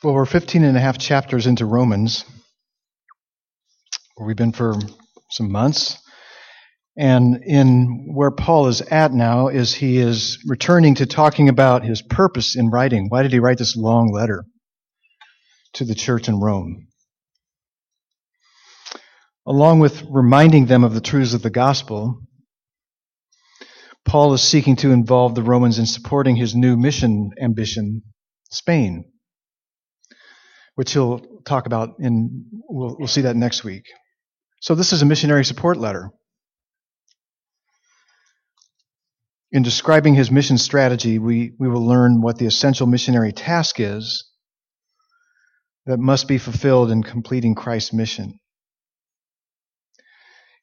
Well, we're 15 and a half chapters into Romans, where we've been for some months. And in where Paul is at now is he is returning to talking about his purpose in writing. Why did he write this long letter to the church in Rome? Along with reminding them of the truths of the gospel, Paul is seeking to involve the Romans in supporting his new mission ambition, Spain, which he'll talk about in, we'll, we'll see that next week. So this is a missionary support letter. In describing his mission strategy, we, we will learn what the essential missionary task is that must be fulfilled in completing Christ's mission.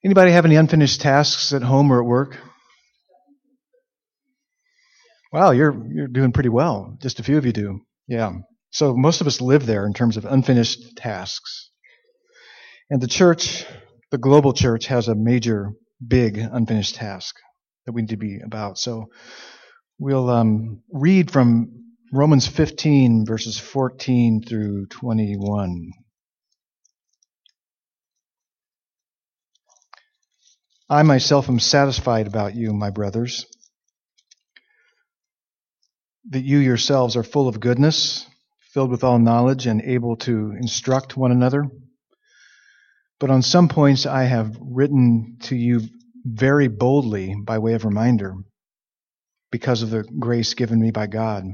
Anybody have any unfinished tasks at home or at work? Wow, you're you're doing pretty well. Just a few of you do. Yeah. So most of us live there in terms of unfinished tasks. And the church, the global church, has a major, big unfinished task that we need to be about. So we'll um, read from Romans 15, verses 14 through 21. I myself am satisfied about you, my brothers that you yourselves are full of goodness, filled with all knowledge, and able to instruct one another. But on some points I have written to you very boldly by way of reminder, because of the grace given me by God,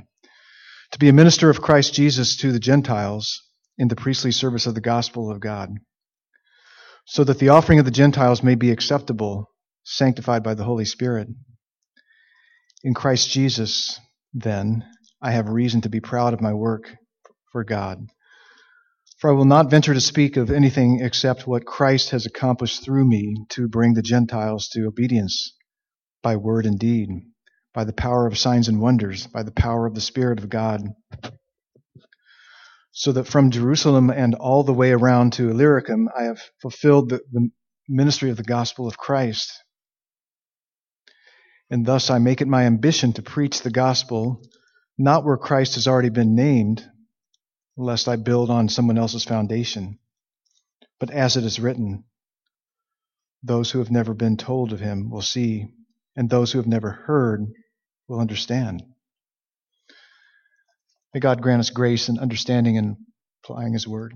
to be a minister of Christ Jesus to the Gentiles in the priestly service of the gospel of God, so that the offering of the Gentiles may be acceptable, sanctified by the Holy Spirit. In Christ Jesus, then I have reason to be proud of my work for God. For I will not venture to speak of anything except what Christ has accomplished through me to bring the Gentiles to obedience by word and deed, by the power of signs and wonders, by the power of the Spirit of God. So that from Jerusalem and all the way around to Illyricum, I have fulfilled the, the ministry of the gospel of Christ and thus I make it my ambition to preach the gospel not where Christ has already been named, lest I build on someone else's foundation, but as it is written, those who have never been told of him will see, and those who have never heard will understand. May God grant us grace and understanding in applying his word.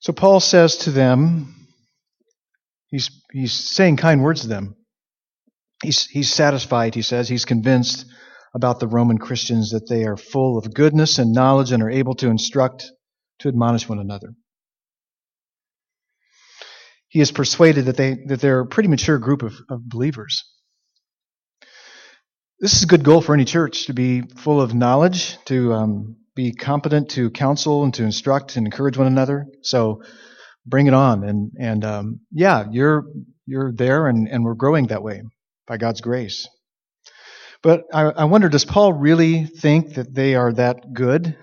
So Paul says to them, He's, he's saying kind words to them. He's, he's satisfied, he says. He's convinced about the Roman Christians that they are full of goodness and knowledge and are able to instruct, to admonish one another. He is persuaded that, they, that they're a pretty mature group of, of believers. This is a good goal for any church to be full of knowledge, to um, be competent to counsel and to instruct and encourage one another. So bring it on. And, and, um, yeah, you're, you're there and, and we're growing that way by God's grace. But I, I wonder, does Paul really think that they are that good?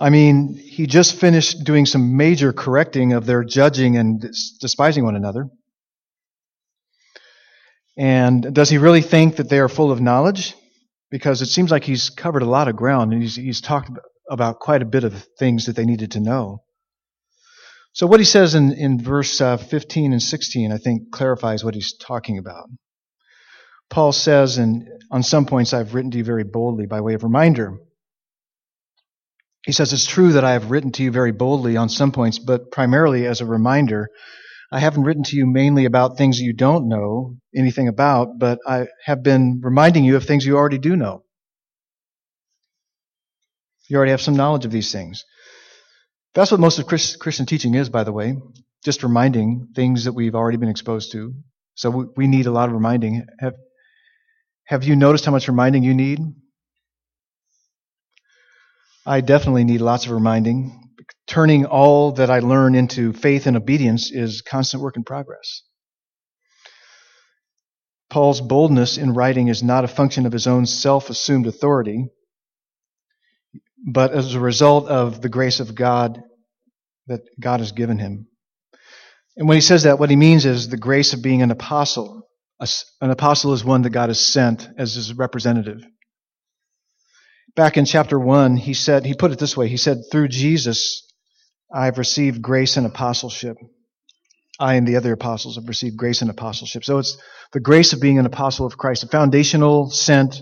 I mean, he just finished doing some major correcting of their judging and despising one another. And does he really think that they are full of knowledge? Because it seems like he's covered a lot of ground and he's, he's talked about quite a bit of things that they needed to know. So what he says in, in verse uh, 15 and 16, I think, clarifies what he's talking about. Paul says, and on some points I've written to you very boldly by way of reminder. He says, It's true that I have written to you very boldly on some points, but primarily as a reminder. I haven't written to you mainly about things you don't know anything about, but I have been reminding you of things you already do know. You already have some knowledge of these things. That's what most of Christian teaching is, by the way, just reminding things that we've already been exposed to. So we need a lot of reminding. Have, have you noticed how much reminding you need? I definitely need lots of reminding. Turning all that I learn into faith and obedience is constant work in progress. Paul's boldness in writing is not a function of his own self assumed authority but as a result of the grace of God that God has given him. And when he says that, what he means is the grace of being an apostle. An apostle is one that God has sent as his representative. Back in chapter 1, he said, he put it this way. He said, through Jesus, I've received grace and apostleship. I and the other apostles have received grace and apostleship. So it's the grace of being an apostle of Christ, a foundational, sent,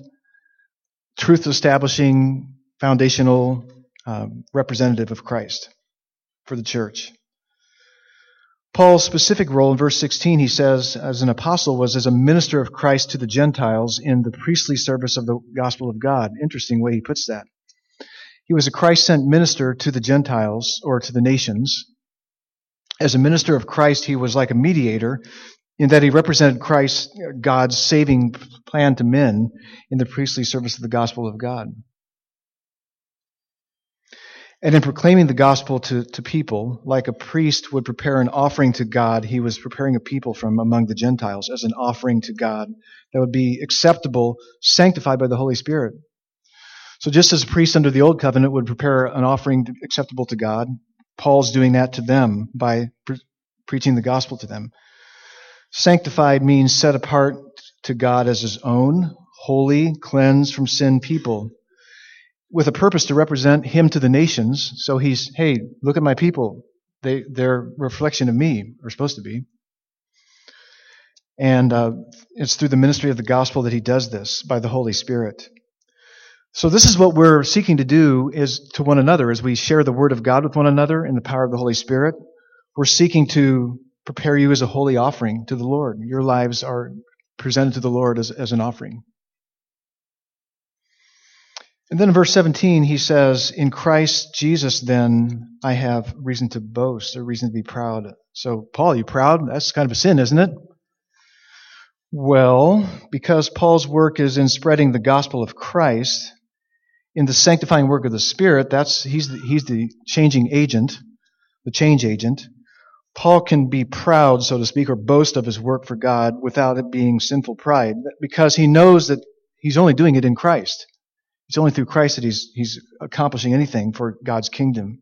truth establishing, foundational uh, representative of Christ for the church. Paul's specific role in verse 16, he says, as an apostle, was as a minister of Christ to the Gentiles in the priestly service of the gospel of God. Interesting way he puts that. He was a Christ sent minister to the Gentiles or to the nations. As a minister of Christ, he was like a mediator in that he represented Christ, God's saving plan to men in the priestly service of the gospel of God. And in proclaiming the gospel to, to people, like a priest would prepare an offering to God, he was preparing a people from among the Gentiles as an offering to God that would be acceptable, sanctified by the Holy Spirit. So just as a priest under the old covenant would prepare an offering acceptable to God, Paul's doing that to them by pre- preaching the gospel to them. Sanctified means set apart to God as his own, holy, cleansed from sin people with a purpose to represent him to the nations. So he's, hey, look at my people. They, they're reflection of me, or supposed to be. And uh, it's through the ministry of the gospel that he does this by the Holy Spirit. So this is what we're seeking to do is to one another as we share the word of God with one another in the power of the Holy Spirit. We're seeking to prepare you as a holy offering to the Lord. Your lives are presented to the Lord as, as an offering. And then in verse 17, he says, In Christ Jesus, then, I have reason to boast, or reason to be proud. So, Paul, are you proud? That's kind of a sin, isn't it? Well, because Paul's work is in spreading the gospel of Christ, in the sanctifying work of the Spirit, that's, he's the, he's the changing agent, the change agent. Paul can be proud, so to speak, or boast of his work for God without it being sinful pride, because he knows that he's only doing it in Christ. It's only through Christ that he's, he's accomplishing anything for God's kingdom.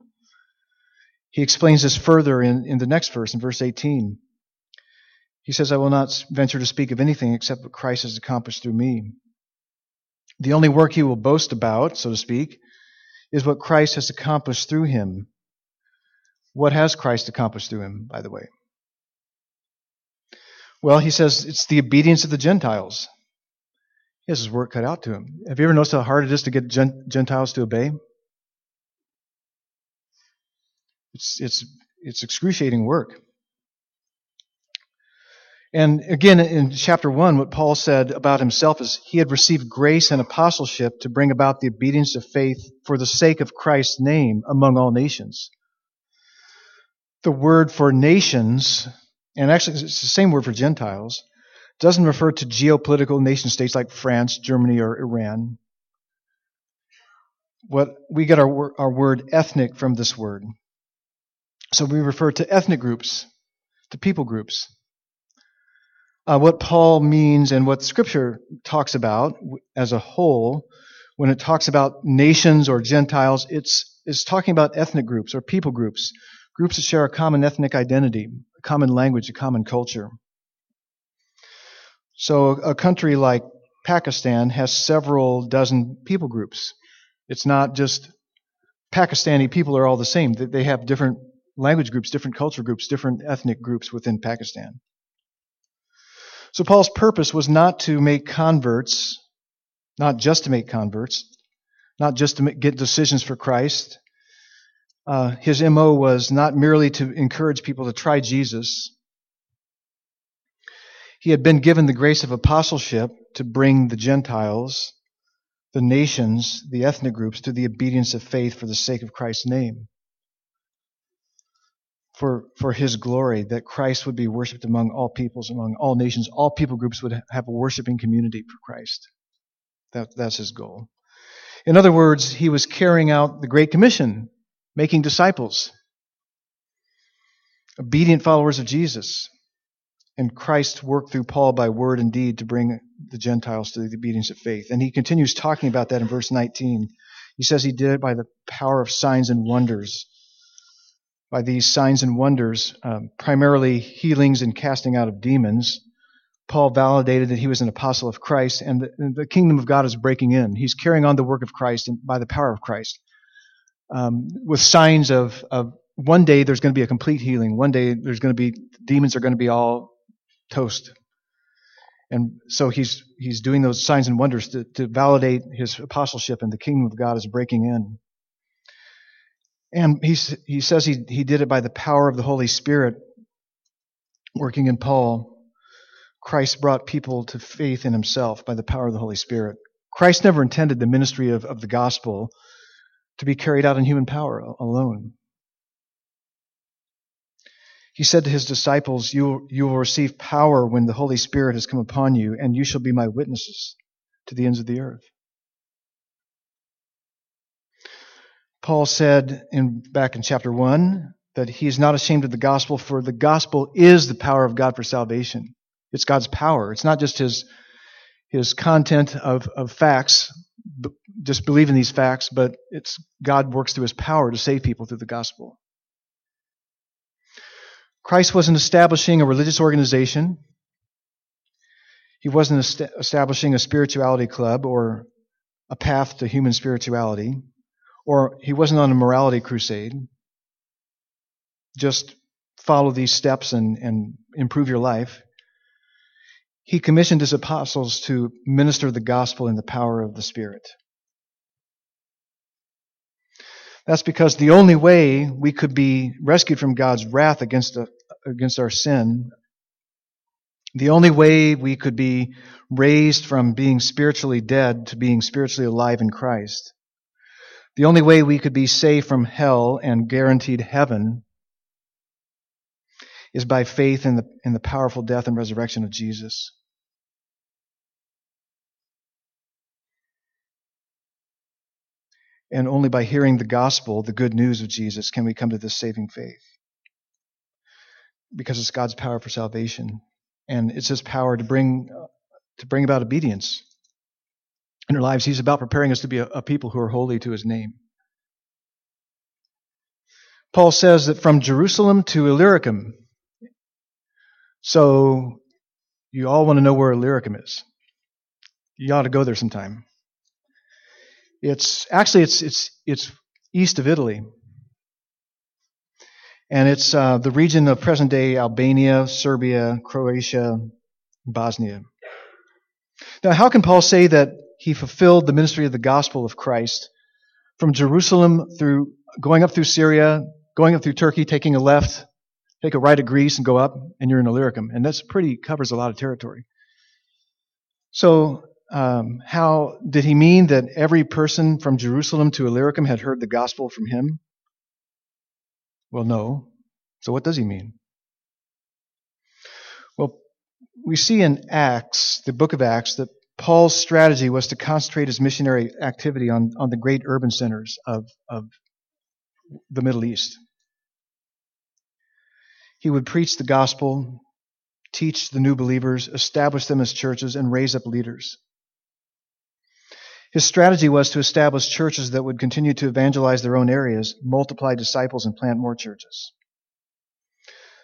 He explains this further in, in the next verse, in verse 18. He says, I will not venture to speak of anything except what Christ has accomplished through me. The only work he will boast about, so to speak, is what Christ has accomplished through him. What has Christ accomplished through him, by the way? Well, he says it's the obedience of the Gentiles. He has his work cut out to him. Have you ever noticed how hard it is to get Gentiles to obey? It's, it's, it's excruciating work. And again, in chapter 1, what Paul said about himself is he had received grace and apostleship to bring about the obedience of faith for the sake of Christ's name among all nations. The word for nations, and actually it's the same word for Gentiles, doesn't refer to geopolitical nation states like France, Germany, or Iran. What we get our, our word ethnic from this word. So we refer to ethnic groups, to people groups. Uh, what Paul means and what Scripture talks about as a whole, when it talks about nations or Gentiles, it's, it's talking about ethnic groups or people groups, groups that share a common ethnic identity, a common language, a common culture. So a country like Pakistan has several dozen people groups. It's not just Pakistani people are all the same. They have different language groups, different culture groups, different ethnic groups within Pakistan. So Paul's purpose was not to make converts, not just to make converts, not just to get decisions for Christ. Uh, his MO was not merely to encourage people to try Jesus, he had been given the grace of apostleship to bring the Gentiles, the nations, the ethnic groups to the obedience of faith for the sake of Christ's name. For, for his glory, that Christ would be worshiped among all peoples, among all nations. All people groups would have a worshiping community for Christ. That, that's his goal. In other words, he was carrying out the Great Commission, making disciples, obedient followers of Jesus. And Christ worked through Paul by word and deed to bring the Gentiles to the obedience of faith. And he continues talking about that in verse 19. He says he did it by the power of signs and wonders. By these signs and wonders, um, primarily healings and casting out of demons, Paul validated that he was an apostle of Christ, and the, the kingdom of God is breaking in. He's carrying on the work of Christ and by the power of Christ, um, with signs of, of one day there's going to be a complete healing. One day there's going to be demons are going to be all toast. And so he's he's doing those signs and wonders to, to validate his apostleship, and the kingdom of God is breaking in. And he he says he he did it by the power of the Holy Spirit working in Paul. Christ brought people to faith in himself by the power of the Holy Spirit. Christ never intended the ministry of, of the gospel to be carried out in human power alone. He said to his disciples, you, you will receive power when the Holy Spirit has come upon you, and you shall be my witnesses to the ends of the earth. Paul said in, back in chapter 1 that he is not ashamed of the gospel, for the gospel is the power of God for salvation. It's God's power. It's not just his, his content of, of facts, just believe in these facts, but it's God works through his power to save people through the gospel. Christ wasn't establishing a religious organization. He wasn't est- establishing a spirituality club or a path to human spirituality, or he wasn't on a morality crusade. Just follow these steps and, and improve your life. He commissioned his apostles to minister the gospel in the power of the Spirit. That's because the only way we could be rescued from God's wrath against, a, against our sin, the only way we could be raised from being spiritually dead to being spiritually alive in Christ, the only way we could be saved from hell and guaranteed heaven is by faith in the, in the powerful death and resurrection of Jesus. And only by hearing the gospel, the good news of Jesus, can we come to this saving faith. Because it's God's power for salvation. And it's His power to bring, to bring about obedience in our lives. He's about preparing us to be a, a people who are holy to His name. Paul says that from Jerusalem to Illyricum. So, you all want to know where Illyricum is. You ought to go there sometime. It's actually it's it's it's east of Italy, and it's uh, the region of present-day Albania, Serbia, Croatia, Bosnia. Now, how can Paul say that he fulfilled the ministry of the gospel of Christ from Jerusalem through going up through Syria, going up through Turkey, taking a left, take a right of Greece, and go up, and you're in Illyricum, and that's pretty covers a lot of territory. So um, how did he mean that every person from Jerusalem to Illyricum had heard the gospel from him? Well, no. So what does he mean? Well, we see in Acts, the book of Acts, that Paul's strategy was to concentrate his missionary activity on, on the great urban centers of, of the Middle East. He would preach the gospel, teach the new believers, establish them as churches, and raise up leaders. His strategy was to establish churches that would continue to evangelize their own areas, multiply disciples, and plant more churches.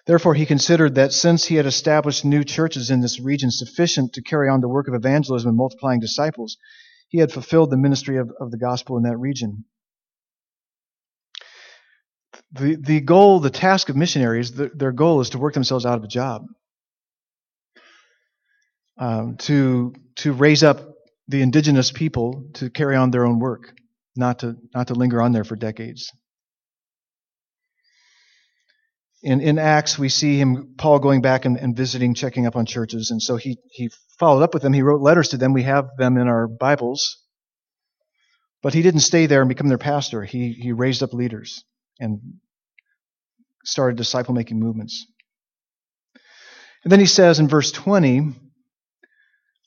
Therefore, he considered that since he had established new churches in this region sufficient to carry on the work of evangelism and multiplying disciples, he had fulfilled the ministry of, of the gospel in that region. The, the goal, the task of missionaries, the, their goal is to work themselves out of a job, um, to, to raise up the indigenous people to carry on their own work, not to, not to linger on there for decades. In, in Acts, we see him, Paul going back and, and visiting, checking up on churches. And so he, he followed up with them. He wrote letters to them. We have them in our Bibles. But he didn't stay there and become their pastor. He, he raised up leaders and started disciple making movements. And then he says in verse 20,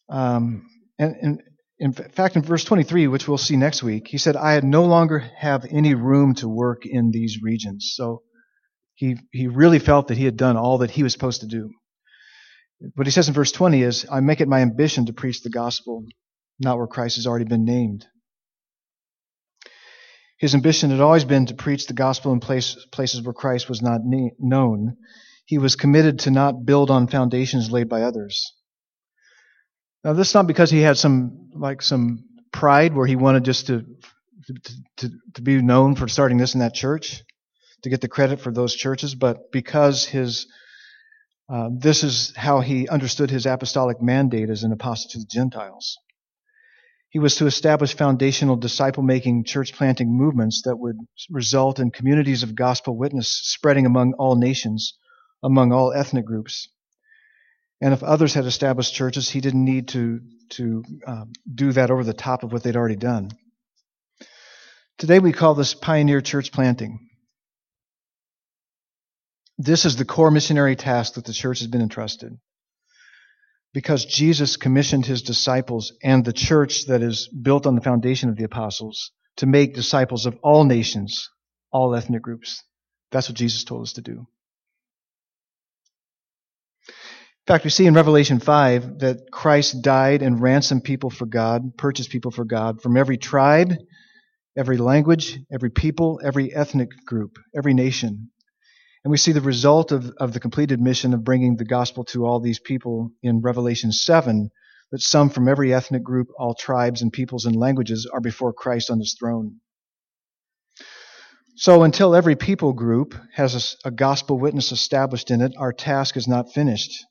um, and, and, in fact, in verse 23, which we'll see next week, he said, I had no longer have any room to work in these regions. So he, he really felt that he had done all that he was supposed to do. What he says in verse 20 is, I make it my ambition to preach the gospel, not where Christ has already been named. His ambition had always been to preach the gospel in place, places where Christ was not known. He was committed to not build on foundations laid by others. Now, this is not because he had some like some pride where he wanted just to to, to, to be known for starting this in that church, to get the credit for those churches, but because his uh, this is how he understood his apostolic mandate as an apostle to the Gentiles. He was to establish foundational disciple making church planting movements that would result in communities of gospel witness spreading among all nations, among all ethnic groups. And if others had established churches, he didn't need to, to um, do that over the top of what they'd already done. Today we call this pioneer church planting. This is the core missionary task that the church has been entrusted because Jesus commissioned his disciples and the church that is built on the foundation of the apostles to make disciples of all nations, all ethnic groups. That's what Jesus told us to do. In fact, we see in Revelation 5 that Christ died and ransomed people for God, purchased people for God from every tribe, every language, every people, every ethnic group, every nation. And we see the result of, of the completed mission of bringing the gospel to all these people in Revelation 7 that some from every ethnic group, all tribes and peoples and languages are before Christ on his throne. So until every people group has a, a gospel witness established in it, our task is not finished.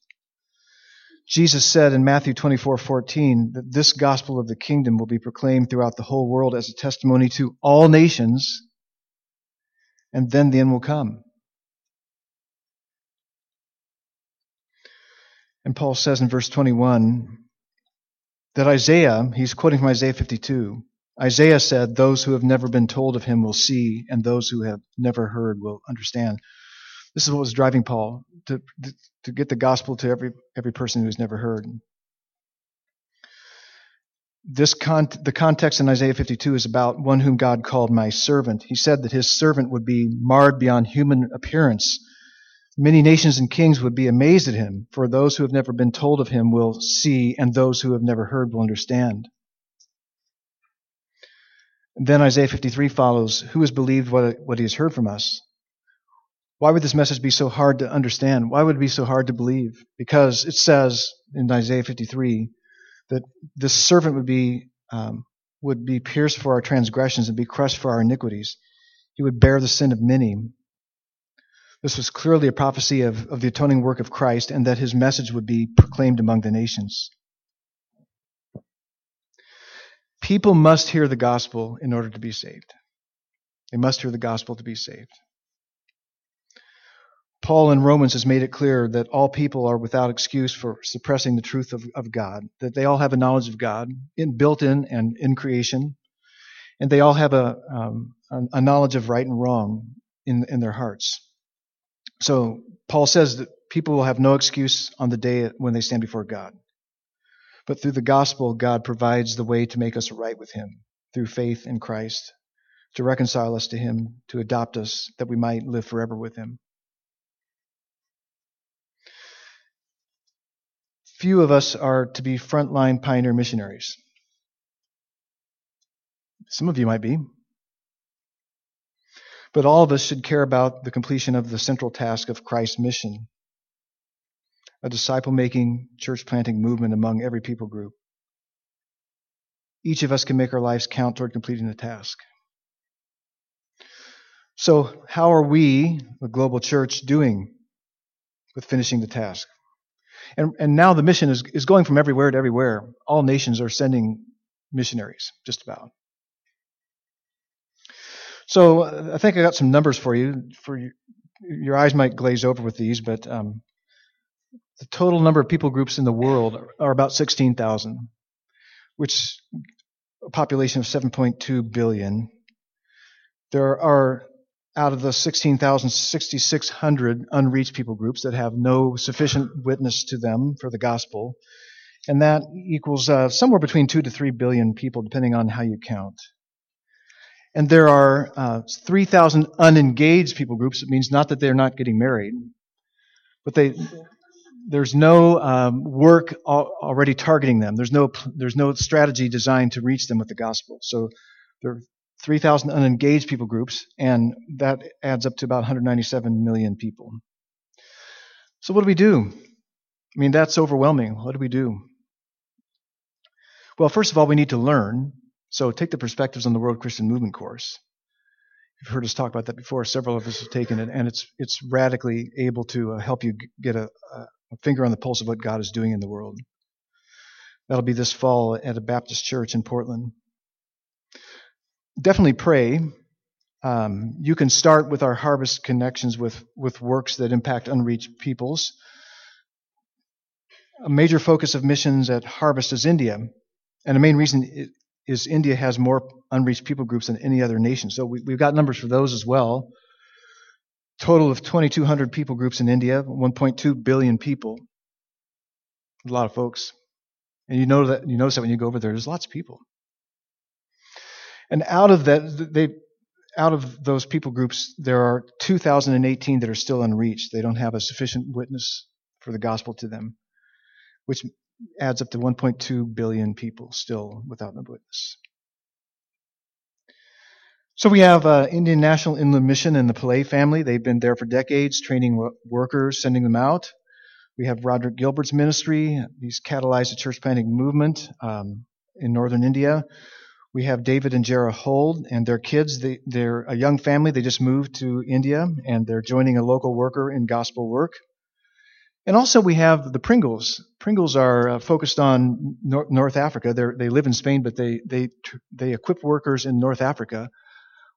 Jesus said in Matthew 24:14 that this gospel of the kingdom will be proclaimed throughout the whole world as a testimony to all nations, and then the end will come. And Paul says in verse 21 that Isaiah, he's quoting from Isaiah 52, Isaiah said, Those who have never been told of him will see, and those who have never heard will understand. This is what was driving Paul to, to get the gospel to every, every person who has never heard. This con- the context in Isaiah 52 is about one whom God called my servant. He said that his servant would be marred beyond human appearance Many nations and kings would be amazed at him, for those who have never been told of him will see, and those who have never heard will understand. Then Isaiah 53 follows Who has believed what, what he has heard from us? Why would this message be so hard to understand? Why would it be so hard to believe? Because it says in Isaiah 53 that this servant would be, um, would be pierced for our transgressions and be crushed for our iniquities. He would bear the sin of many. This was clearly a prophecy of, of the atoning work of Christ and that his message would be proclaimed among the nations. People must hear the gospel in order to be saved. They must hear the gospel to be saved. Paul in Romans has made it clear that all people are without excuse for suppressing the truth of, of God, that they all have a knowledge of God in, built in and in creation, and they all have a, um, a knowledge of right and wrong in, in their hearts. So Paul says that people will have no excuse on the day when they stand before God. But through the gospel, God provides the way to make us right with Him through faith in Christ, to reconcile us to Him, to adopt us, that we might live forever with Him. Few of us are to be frontline pioneer missionaries. Some of you might be. But all of us should care about the completion of the central task of Christ's mission a disciple making, church planting movement among every people group. Each of us can make our lives count toward completing the task. So, how are we, the global church, doing with finishing the task? And, and now the mission is, is going from everywhere to everywhere. All nations are sending missionaries, just about. So I think I got some numbers for you. For you, your eyes might glaze over with these, but um, the total number of people groups in the world are about 16,000, which a population of 7.2 billion. There are out of the 16,000, 6,600 unreached people groups that have no sufficient witness to them for the gospel. And that equals uh, somewhere between 2 to 3 billion people, depending on how you count. And there are uh, 3,000 unengaged people groups. It means not that they're not getting married, but they, there's no um, work already targeting them. There's no, there's no strategy designed to reach them with the gospel. So there are 3,000 unengaged people groups, and that adds up to about 197 million people. So what do we do? I mean, that's overwhelming. What do we do? Well, first of all, we need to learn. So take the perspectives on the World Christian Movement course. You've heard us talk about that before. Several of us have taken it, and it's it's radically able to uh, help you get a, a finger on the pulse of what God is doing in the world. That'll be this fall at a Baptist church in Portland. Definitely pray. Um, you can start with our harvest connections with, with works that impact unreached peoples. A major focus of missions at Harvest is India. And the main reason is India has more unreached people groups than any other nation. So we, have got numbers for those as well. Total of 2,200 people groups in India, 1.2 billion people. A lot of folks. And you know that you notice that when you go over there, there's lots of people. And out of that, they out of those people groups, there are 2,018 that are still unreached. They don't have a sufficient witness for the gospel to them, which adds up to 1.2 billion people still without a witness. So we have uh, Indian National Inland Mission and the Pillay family. They've been there for decades, training workers, sending them out. We have Roderick Gilbert's ministry. He's catalyzed a church planting movement um, in northern India. We have David and Jera Hold and their kids. They, they're a young family. They just moved to India and they're joining a local worker in gospel work. And also we have the Pringles. Pringles are uh, focused on Nor- North Africa. They're, they live in Spain, but they, they, they equip workers in North Africa,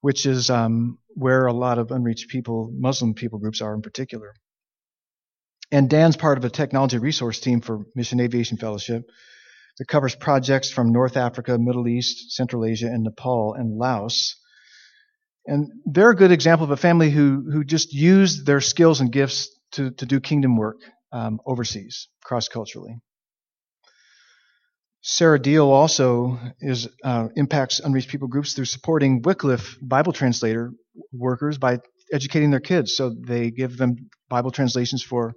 which is um, where a lot of unreached people, Muslim people groups are in particular. And Dan's part of a technology resource team for Mission Aviation Fellowship that covers projects from North Africa, Middle East, Central Asia, and Nepal and Laos. And they're a good example of a family who, who just used their skills and gifts to, to do kingdom work um, overseas, cross culturally. Sarah Deal also is, uh, impacts unreached people groups through supporting Wycliffe Bible translator workers by educating their kids. So they give them Bible translations for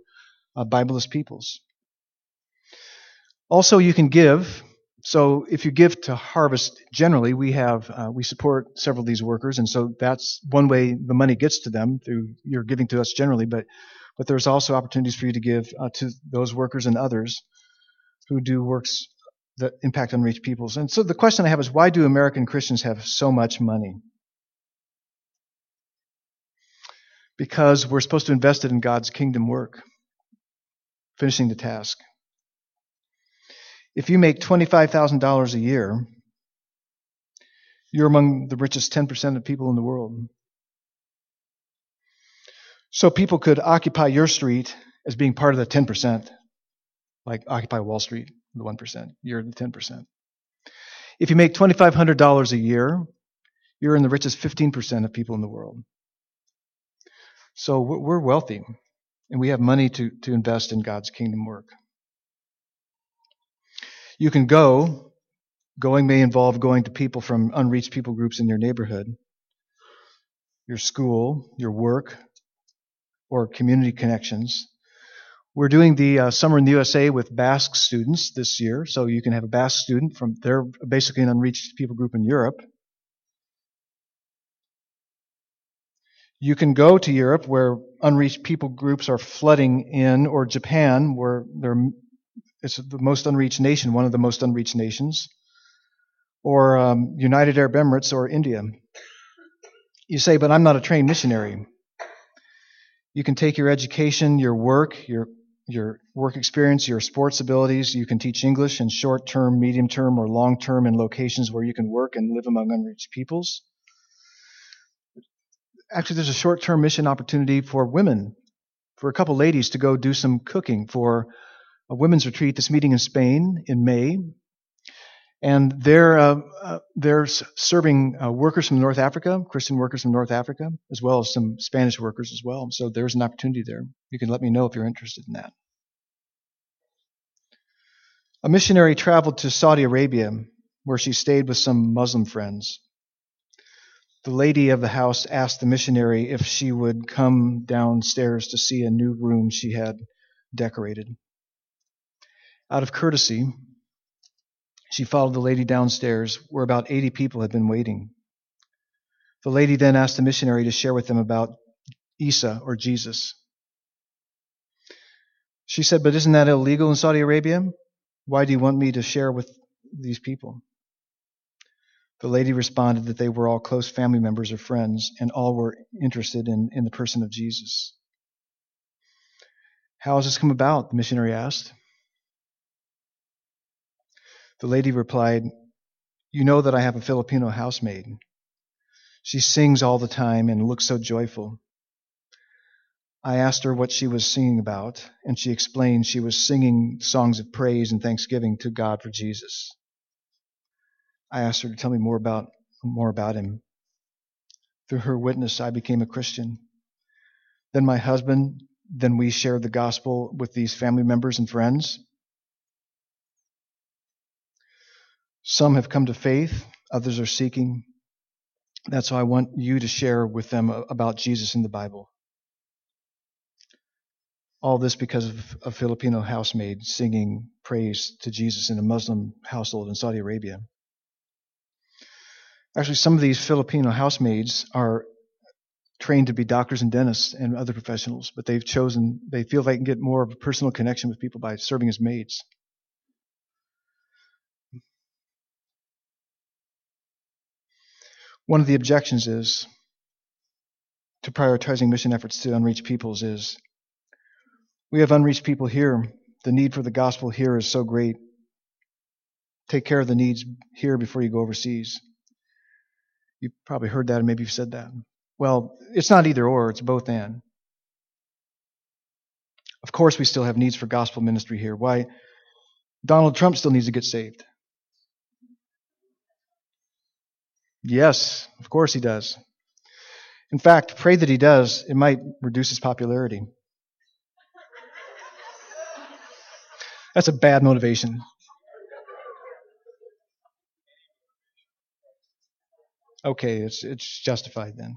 uh, Bibleless peoples. Also, you can give. So, if you give to Harvest, generally we have uh, we support several of these workers, and so that's one way the money gets to them through you're giving to us generally. But but there's also opportunities for you to give uh, to those workers and others who do works that impact unreached peoples. And so the question I have is, why do American Christians have so much money? Because we're supposed to invest it in God's kingdom work finishing the task. If you make $25,000 a year, you're among the richest 10% of people in the world. So people could occupy your street as being part of the 10%, like Occupy Wall Street, the 1%. You're the 10%. If you make $2,500 a year, you're in the richest 15% of people in the world. So we're wealthy and we have money to, to invest in God's kingdom work. You can go. Going may involve going to people from unreached people groups in your neighborhood, your school, your work, or community connections. We're doing the uh, Summer in the USA with Basque students this year, so you can have a Basque student from, they're basically an unreached people group in Europe. You can go to Europe where unreached people groups are flooding in, or Japan where it's the most unreached nation, one of the most unreached nations, or um, United Arab Emirates or India. You say, but I'm not a trained missionary. You can take your education, your work, your your work experience, your sports abilities. You can teach English in short term, medium term, or long term in locations where you can work and live among unreached peoples actually, there's a short term mission opportunity for women, for a couple ladies to go do some cooking for a women's retreat that's meeting in Spain in May. And they're, uh, uh, they're serving uh, workers from North Africa, Christian workers from North Africa, as well as some Spanish workers as well. So there's an opportunity there. You can let me know if you're interested in that. A missionary traveled to Saudi Arabia where she stayed with some Muslim friends the lady of the house asked the missionary if she would come downstairs to see a new room she had decorated. Out of courtesy, she followed the lady downstairs where about 80 people had been waiting. The lady then asked the missionary to share with them about Isa or Jesus. She said, But isn't that illegal in Saudi Arabia? Why do you want me to share with these people? The lady responded that they were all close family members or friends, and all were interested in, in the person of Jesus. How has this come about? The missionary asked. The lady replied, You know that I have a Filipino housemaid. She sings all the time and looks so joyful. I asked her what she was singing about, and she explained she was singing songs of praise and thanksgiving to God for Jesus. I asked her to tell me more about more about him. Through her witness, I became a Christian. Then my husband, then we shared the gospel with these family members and friends. Some have come to faith, others are seeking. That's why I want you to share with them about Jesus in the Bible. All this because of a Filipino housemaid singing praise to Jesus in a Muslim household in Saudi Arabia. Actually, some of these Filipino housemaids are trained to be doctors and dentists and other professionals, but they've chosen, they feel they can get more of a personal connection with people by serving as maids. One of the objections is to prioritizing mission efforts to unreached peoples is we have unreached people here. The need for the gospel here is so great. Take care of the needs here before you go overseas. You probably heard that, and maybe you've said that. Well, it's not either or, it's both and. Of course, we still have needs for gospel ministry here. Why? Donald Trump still needs to get saved. Yes, of course he does. In fact, pray that he does. It might reduce his popularity. That's a bad motivation. Okay, it's it's justified then.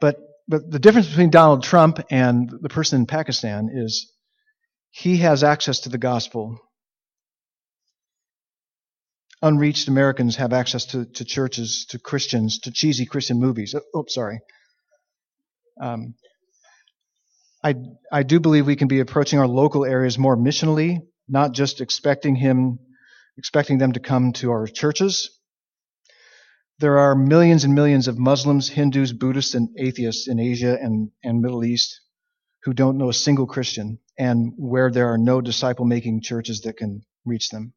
But but the difference between Donald Trump and the person in Pakistan is he has access to the gospel. Unreached Americans have access to, to churches, to Christians, to cheesy Christian movies. Oh, oh sorry. Um, I, I do believe we can be approaching our local areas more missionally, not just expecting him, expecting them to come to our churches. There are millions and millions of Muslims, Hindus, Buddhists, and atheists in Asia and, and Middle East who don't know a single Christian and where there are no disciple making churches that can reach them.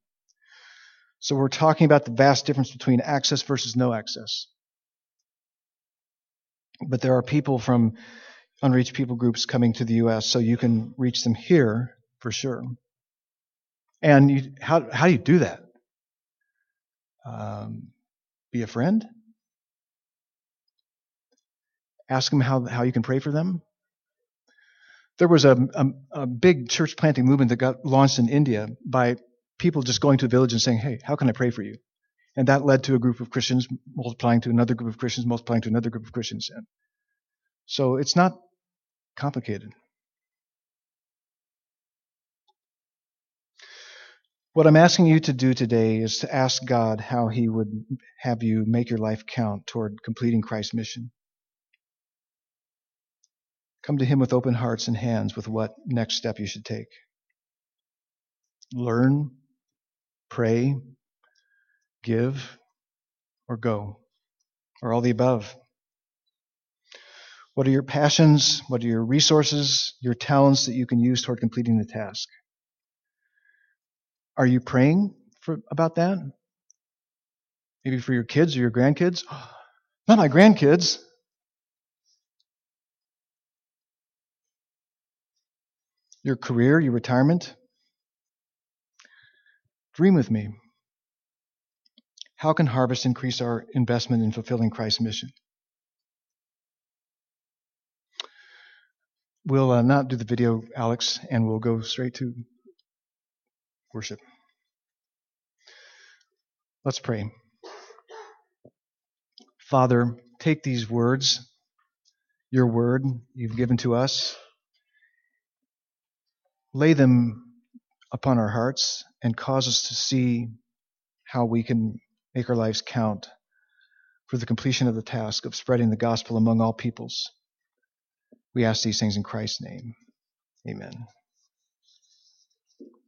So we're talking about the vast difference between access versus no access. But there are people from unreached people groups coming to the U.S., so you can reach them here for sure. And you, how, how do you do that? Um, be a friend? Ask them how, how you can pray for them? There was a, a, a big church planting movement that got launched in India by people just going to a village and saying, Hey, how can I pray for you? And that led to a group of Christians multiplying to another group of Christians, multiplying to another group of Christians. And so it's not complicated. What I'm asking you to do today is to ask God how He would have you make your life count toward completing Christ's mission. Come to Him with open hearts and hands with what next step you should take. Learn, pray, give, or go, or all the above. What are your passions? What are your resources, your talents that you can use toward completing the task? Are you praying for, about that? Maybe for your kids or your grandkids? Not my grandkids. Your career, your retirement? Dream with me. How can Harvest increase our investment in fulfilling Christ's mission? We'll uh, not do the video, Alex, and we'll go straight to worship. Let's pray. Father, take these words, your word you've given to us, lay them upon our hearts, and cause us to see how we can make our lives count for the completion of the task of spreading the gospel among all peoples. We ask these things in Christ's name. Amen.